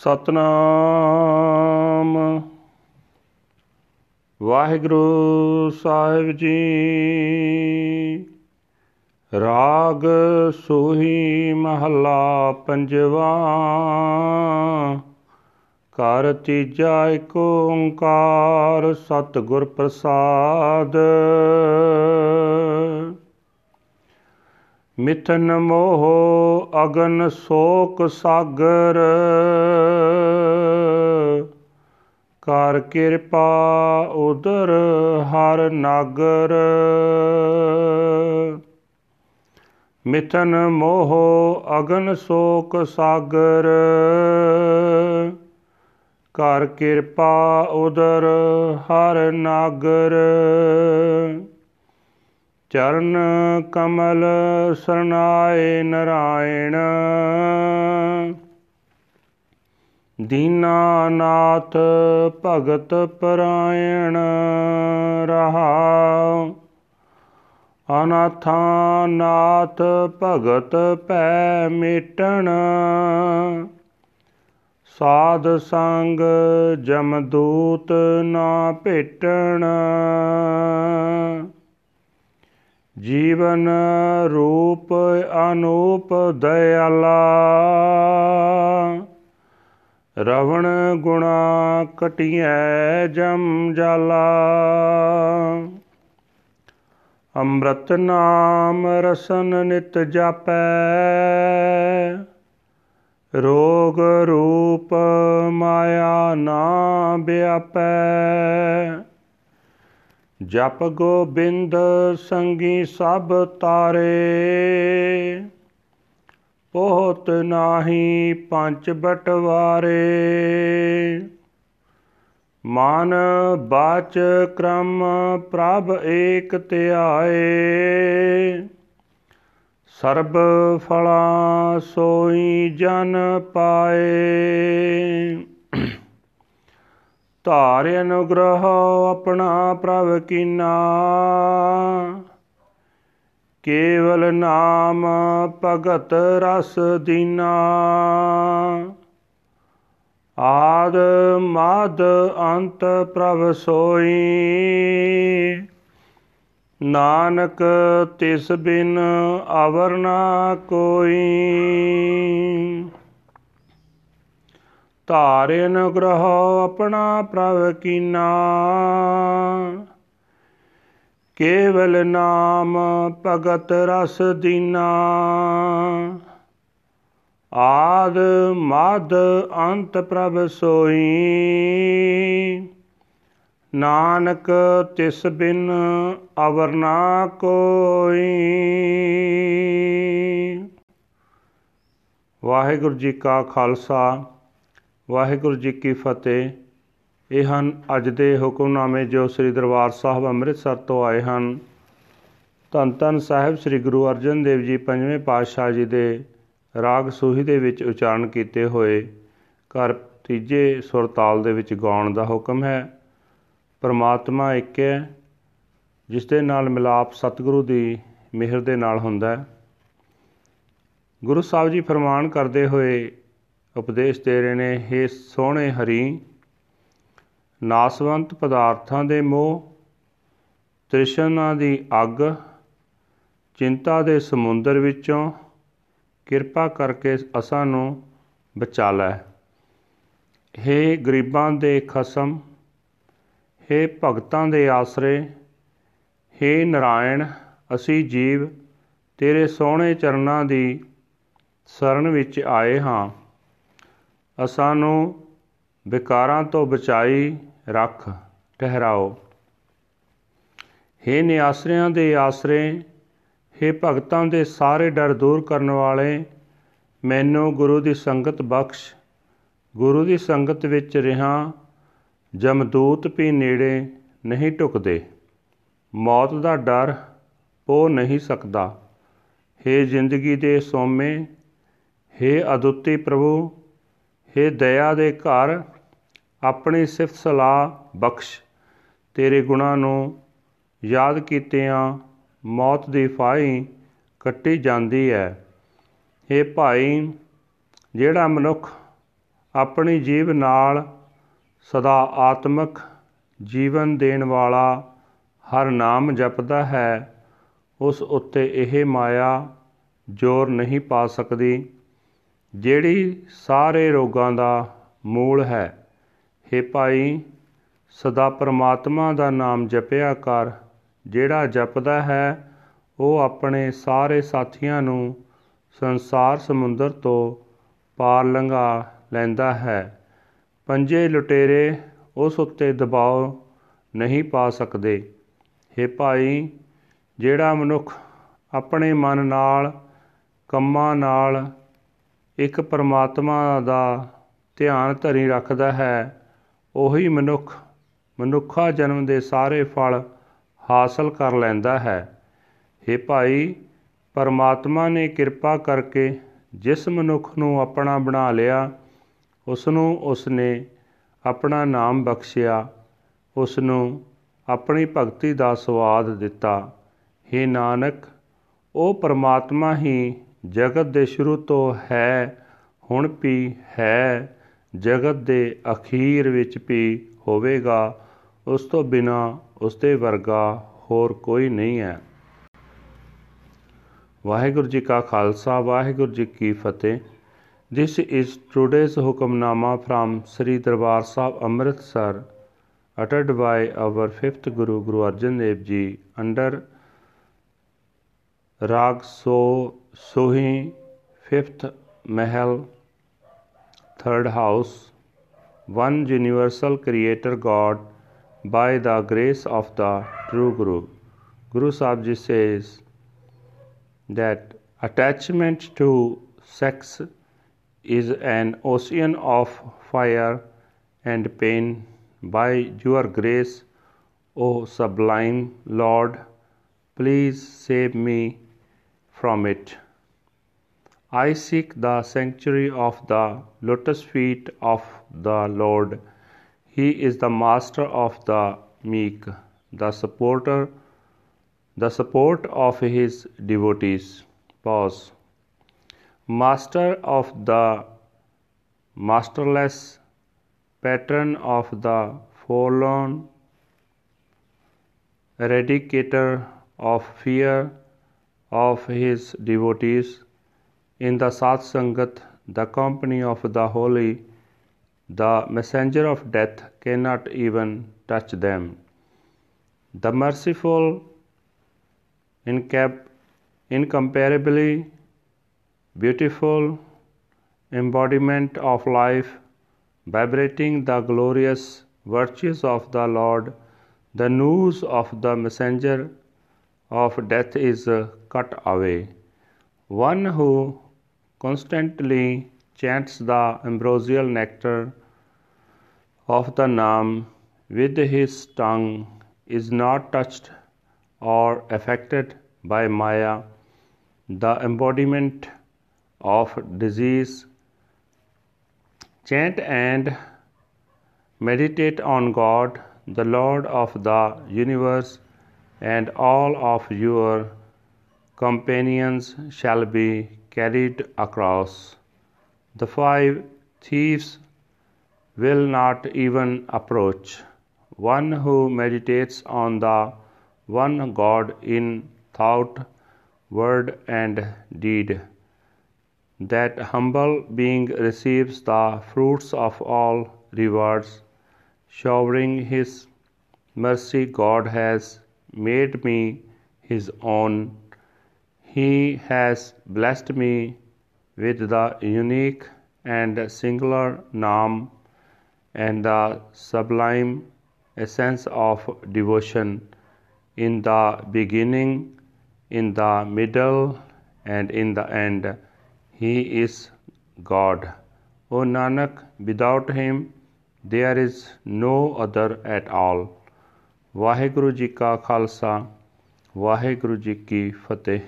ਸਤਨਾਮ। ਵਾਹਿਗੁਰੂ ਸਾਹਿਬ ਜੀ ਰਾਗ ਸੋਹੀ ਮਹੱਲਾ ਪੰਜਵਾ। ਕਰ ਤੀਜਾ ਏਕ ਓੰਕਾਰ ਸਤਿਗੁਰ ਪ੍ਰਸਾਦ। ਮਿਥਨ ਮੋਹ ਅਗਨ ਸੋਕ ਸਾਗਰ। ਕਰ ਕਿਰਪਾ ਉਦਰ ਹਰ ਨਾਗਰ। ਮਿਥਨ ਮੋਹ ਅਗਨ ਸੋਕ ਸਾਗਰ। ਕਰ ਕਿਰਪਾ ਉਦਰ ਹਰ ਨਾਗਰ। ਚਰਨ ਕਮਲ ਸਰਨਾਏ ਨਰਾਇਣ। ਦੀਨਾਨਾਥ ਭਗਤ ਪਰਾਇਣ ਰਹਾ। ਅਨਾਥਾਂ ਨਾਥ ਭਗਤ ਪੈ ਮਿਟਣ। ਸਾਧ ਸੰਗ ਜਮਦੂਤ ਨਾ ਭੇਟਣ। ਜੀਵਨ ਰੂਪ ਅਨੂਪ ਦਇਆਲਾ। ਰਵਣ ਗੁਣਾ ਕਟਿਐ ਜਮ ਜਾਲਾ। ਅੰਮ੍ਰਿਤ ਨਾਮ ਰਸਨ ਨਿਤ ਜਾਪੈ। ਰੋਗ ਰੂਪ ਮਾਇਆ ਨਾ ਬਿਆਪੈ। ਜਪ ਗੋਬਿੰਦ ਸੰਗੀ ਸਭ ਤਾਰੇ। ਪੋਹਤ ਨਾਹੀ ਪੰਜ ਬਟਵਾਰੇ। ਮਨ ਬਾਚ ਕ੍ਰਮ ਪ੍ਰਭ ਏਕ ਧਿਆਏ। ਸਰਬ ਫਲਾ ਸੋਈ ਜਨ ਪਾਏ। ਧਾਰ ਅਨੁਗ੍ਰਹ ਆਪਣਾ ਪ੍ਰਭ ਕੀਨਾ। ਕੇਵਲ ਨਾਮ ਭਗਤ ਰਸ ਦੀਨਾ। ਆਦ ਮਾਦ ਅੰਤ ਪ੍ਰਭ ਸੋਈ। ਨਾਨਕ ਤਿਸ ਬਿਨ ਅਵਰ ਨਾ ਕੋਈ। ਧਾਰ ਅਨੁਗ੍ਰਹ ਆਪਣਾ ਪ੍ਰਭ ਕੀਨਾ। ਕੇਵਲ ਨਾਮ ਭਗਤ ਰਸ ਦੀਨਾ। ਆਦ ਮਦ ਅੰਤ ਪ੍ਰਭ ਸੋਈ। ਨਾਨਕ ਤਿਸ ਬਿਨ ਅਵਰ ਨਾ ਕੋਈ। ਵਾਹਿਗੁਰੂ ਜੀ ਕਾ ਖਾਲਸਾ। ਵਾਹਿਗੁਰੂ ਜੀ ਕੀ ਫਤਿਹ। ਇਹ ਹਨ ਅੱਜ ਦੇ ਹੁਕਮਨਾਮੇ ਜੋ ਸ੍ਰੀ ਦਰਬਾਰ ਸਾਹਿਬ ਅੰਮ੍ਰਿਤਸਰ ਤੋਂ ਆਏ ਹਨ। ਧੰਨ ਧੰਨ ਸਾਹਿਬ ਸ੍ਰੀ ਗੁਰੂ ਅਰਜਨ ਦੇਵ ਜੀ ਪੰਜਵੇਂ ਪਾਤਸ਼ਾਹ ਜੀ ਦੇ ਰਾਗ ਸੂਹੀ ਦੇ ਵਿੱਚ ਉਚਾਰਨ ਕੀਤੇ ਹੋਏ ਘਰ ਤੀਜੇ ਸੁਰ ਤਾਲ ਦੇ ਵਿੱਚ ਗਾਉਣ ਦਾ ਹੁਕਮ ਹੈ। ਪਰਮਾਤਮਾ ਇੱਕ ਹੈ, ਜਿਸ ਦੇ ਨਾਲ ਮਿਲਾਪ ਸਤਿਗੁਰੂ ਦੀ ਮਿਹਰ ਦੇ ਨਾਲ ਹੁੰਦਾ ਹੈ। ਗੁਰੂ ਸਾਹਿਬ ਜੀ ਫਰਮਾਨ ਕਰਦੇ ਹੋਏ ਉਪਦੇਸ਼ ਦੇ ਰਹੇ ਨੇ हे ਸੋਹਣੇ ਹਰੀ ਨਾਸਵੰਤ ਪਦਾਰਥਾਂ ਦੇ ਮੋਹ ਤ੍ਰਿਸ਼ਨਾ ਦੀ ਅੱਗ ਚਿੰਤਾ ਦੇ ਸਮੁੰਦਰ ਵਿੱਚੋਂ ਕਿਰਪਾ ਕਰਕੇ ਅਸਾਂ ਨੂੰ ਬਚਾ ਲੈ हे ਗਰੀਬਾਂ ਦੇ ਖਸਮ हे ਭਗਤਾਂ ਦੇ ਆਸਰੇ हे ਨਰਾਇਣ ਅਸੀਂ ਜੀਵ ਤੇਰੇ ਸੋਹਣੇ ਚਰਨਾਂ ਦੀ ਸ਼ਰਨ ਵਿੱਚ ਆਏ ਹਾਂ ਅਸਾਂ ਨੂੰ ਵਿਕਾਰਾਂ ਤੋਂ ਬਚਾਈ ਰੱਖ ਠਹਿਰਾਓ हे ਨਿਆਸਰਿਆਂ ਦੇ ਆਸਰੇ हे ਭਗਤਾਂ ਦੇ ਸਾਰੇ ਡਰ ਦੂਰ ਕਰਨ ਵਾਲੇ ਮੈਨੂੰ ਗੁਰੂ ਦੀ ਸੰਗਤ ਬਖਸ਼ ਗੁਰੂ ਦੀ ਸੰਗਤ ਵਿੱਚ ਰਹਾ ਜਮਦੂਤ ਵੀ ਨੇੜੇ ਨਹੀਂ ਟੁਕਦੇ ਮੌਤ ਦਾ ਡਰ ਪੋ ਨਹੀਂ ਸਕਦਾ हे ਜ਼ਿੰਦਗੀ ਦੇ ਸੋਮੇ हे ਅਦੁੱਤੀ ਪ੍ਰਭੂ हे ਦਇਆ ਦੇ ਘਰ, ਆਪਣੀ ਸਿਫਤ ਸਲਾਹ ਬਖਸ਼। ਤੇਰੇ ਗੁਣਾਂ ਨੂੰ ਯਾਦ ਕੀਤਿਆਂ ਮੌਤ ਦੀ ਫਾਹੀ ਕੱਟੀ ਜਾਂਦੀ ਹੈ ਇਹ ਭਾਈ, ਜਿਹੜਾ ਮਨੁੱਖ ਆਪਣੀ ਜੀਵ ਨਾਲ ਸਦਾ ਆਤਮਿਕ ਜੀਵਨ ਦੇਣ ਵਾਲਾ ਹਰ ਨਾਮ ਜਪਦਾ ਹੈ, ਉਸ ਉੱਤੇ ਇਹ ਮਾਇਆ ਜ਼ੋਰ ਨਹੀਂ ਪਾ ਸਕਦੀ। ਜਿਹੜੀ ਸਾਰੇ ਰੋਗਾਂ ਦਾ ਮੂਲ ਹੈ। हे ਭਾਈ, ਸਦਾ ਪਰਮਾਤਮਾ ਦਾ ਨਾਮ ਜਪਿਆ ਕਰ। ਜਿਹੜਾ ਜਪਦਾ ਹੈ, ਉਹ ਆਪਣੇ ਸਾਰੇ ਸਾਥੀਆਂ ਨੂੰ ਸੰਸਾਰ ਸਮੁੰਦਰ ਤੋਂ ਪਾਰ ਲੰਘਾ ਲੈਂਦਾ ਹੈ। ਪੰਜੇ ਲੁਟੇਰੇ ਉਸ ਉੱਤੇ ਦਬਾਅ ਨਹੀਂ ਪਾ ਸਕਦੇ। हे ਭਾਈ, ਜਿਹੜਾ ਮਨੁੱਖ ਆਪਣੇ ਮਨ ਨਾਲ, ਕੰਮਾਂ ਨਾਲ ਇੱਕ ਪਰਮਾਤਮਾ ਦਾ ਧਿਆਨ ਧਰੀ ਰੱਖਦਾ ਹੈ, ਉਹੀ ਮਨੁੱਖ, ਮਨੁੱਖਾ ਜਨਮ ਦੇ ਸਾਰੇ ਫਲ ਹਾਸਲ ਕਰ ਲੈਂਦਾ ਹੈ। हे ਭਾਈ, ਪਰਮਾਤਮਾ ਨੇ ਕਿਰਪਾ ਕਰਕੇ ਜਿਸ ਮਨੁੱਖ ਨੂੰ ਆਪਣਾ ਬਣਾ ਲਿਆ ਉਸ ਨੂੰ ਉਸ ਨੇ ਆਪਣਾ ਨਾਮ ਬਖਸ਼ਿਆ ਉਸ ਨੂੰ ਆਪਣੀ ਭਗਤੀ ਦਾ ਸਵਾਦ ਦਿੱਤਾ। हे ਨਾਨਕ, ਉਹ ਪਰਮਾਤਮਾ ਹੀ ਜਗਤ ਦੇ ਸ਼ੁਰੂ ਤੋਂ ਹੈ ਹੁਣ ਵੀ ਹੈ ਜਗਤ ਦੇ ਅਖੀਰ ਵਿੱਚ ਵੀ ਹੋਵੇਗਾ ਉਸ ਤੋਂ ਬਿਨਾ ਉਸ ਦੇ ਵਰਗਾ ਹੋਰ ਕੋਈ ਨਹੀਂ ਹੈ ਵਾਹਿਗੁਰੂ ਜੀ ਕਾ ਖਾਲਸਾ ਵਾਹਿਗੁਰੂ ਜੀ ਕੀ ਫਤਿਹ This is today's Hukamnama from Sri Darbar Sahib Amritsar uttered by our fifth Guru Guru Arjan Dev Ji under Rag So Sohi fifth Mahal third house one universal creator God by the grace of the true Guru. Guru Sahib Ji says that attachment to sex is an ocean of fire and pain. By your grace, O sublime Lord, please save me from it. I seek the sanctuary of the lotus feet of the Lord. He is the master of the meek, the supporter, the support of his devotees. Pause master of the masterless, patron of the forlorn, eradicator of fear of his devotees. In the Sat Sangat, the company of the holy, the messenger of death cannot even touch them. The merciful, incap- incomparably beautiful embodiment of life, vibrating the glorious virtues of the Lord, the news of the messenger of death is cut away. One who constantly chants the ambrosial nectar of the Nam with his tongue is not touched or affected by Maya, the embodiment of disease. Chant and meditate on God, the Lord of the universe, and all of your companions shall be carried across. The five thieves will not even approach. One who meditates on the one God in thought, word, and deed that humble being receives the fruits of all rewards, showering his mercy. God has made me his own. He has blessed me with the unique and singular Naam and the sublime essence of devotion in the beginning, in the middle, and in the end. He is God. O Nanak, without Him there is no other at all. Waheguru ji ਕਾ ਖਾਲਸਾ ਵਾਹਿਗੁਰੂ ਜੀ ਕੀ ਫਤਿਹ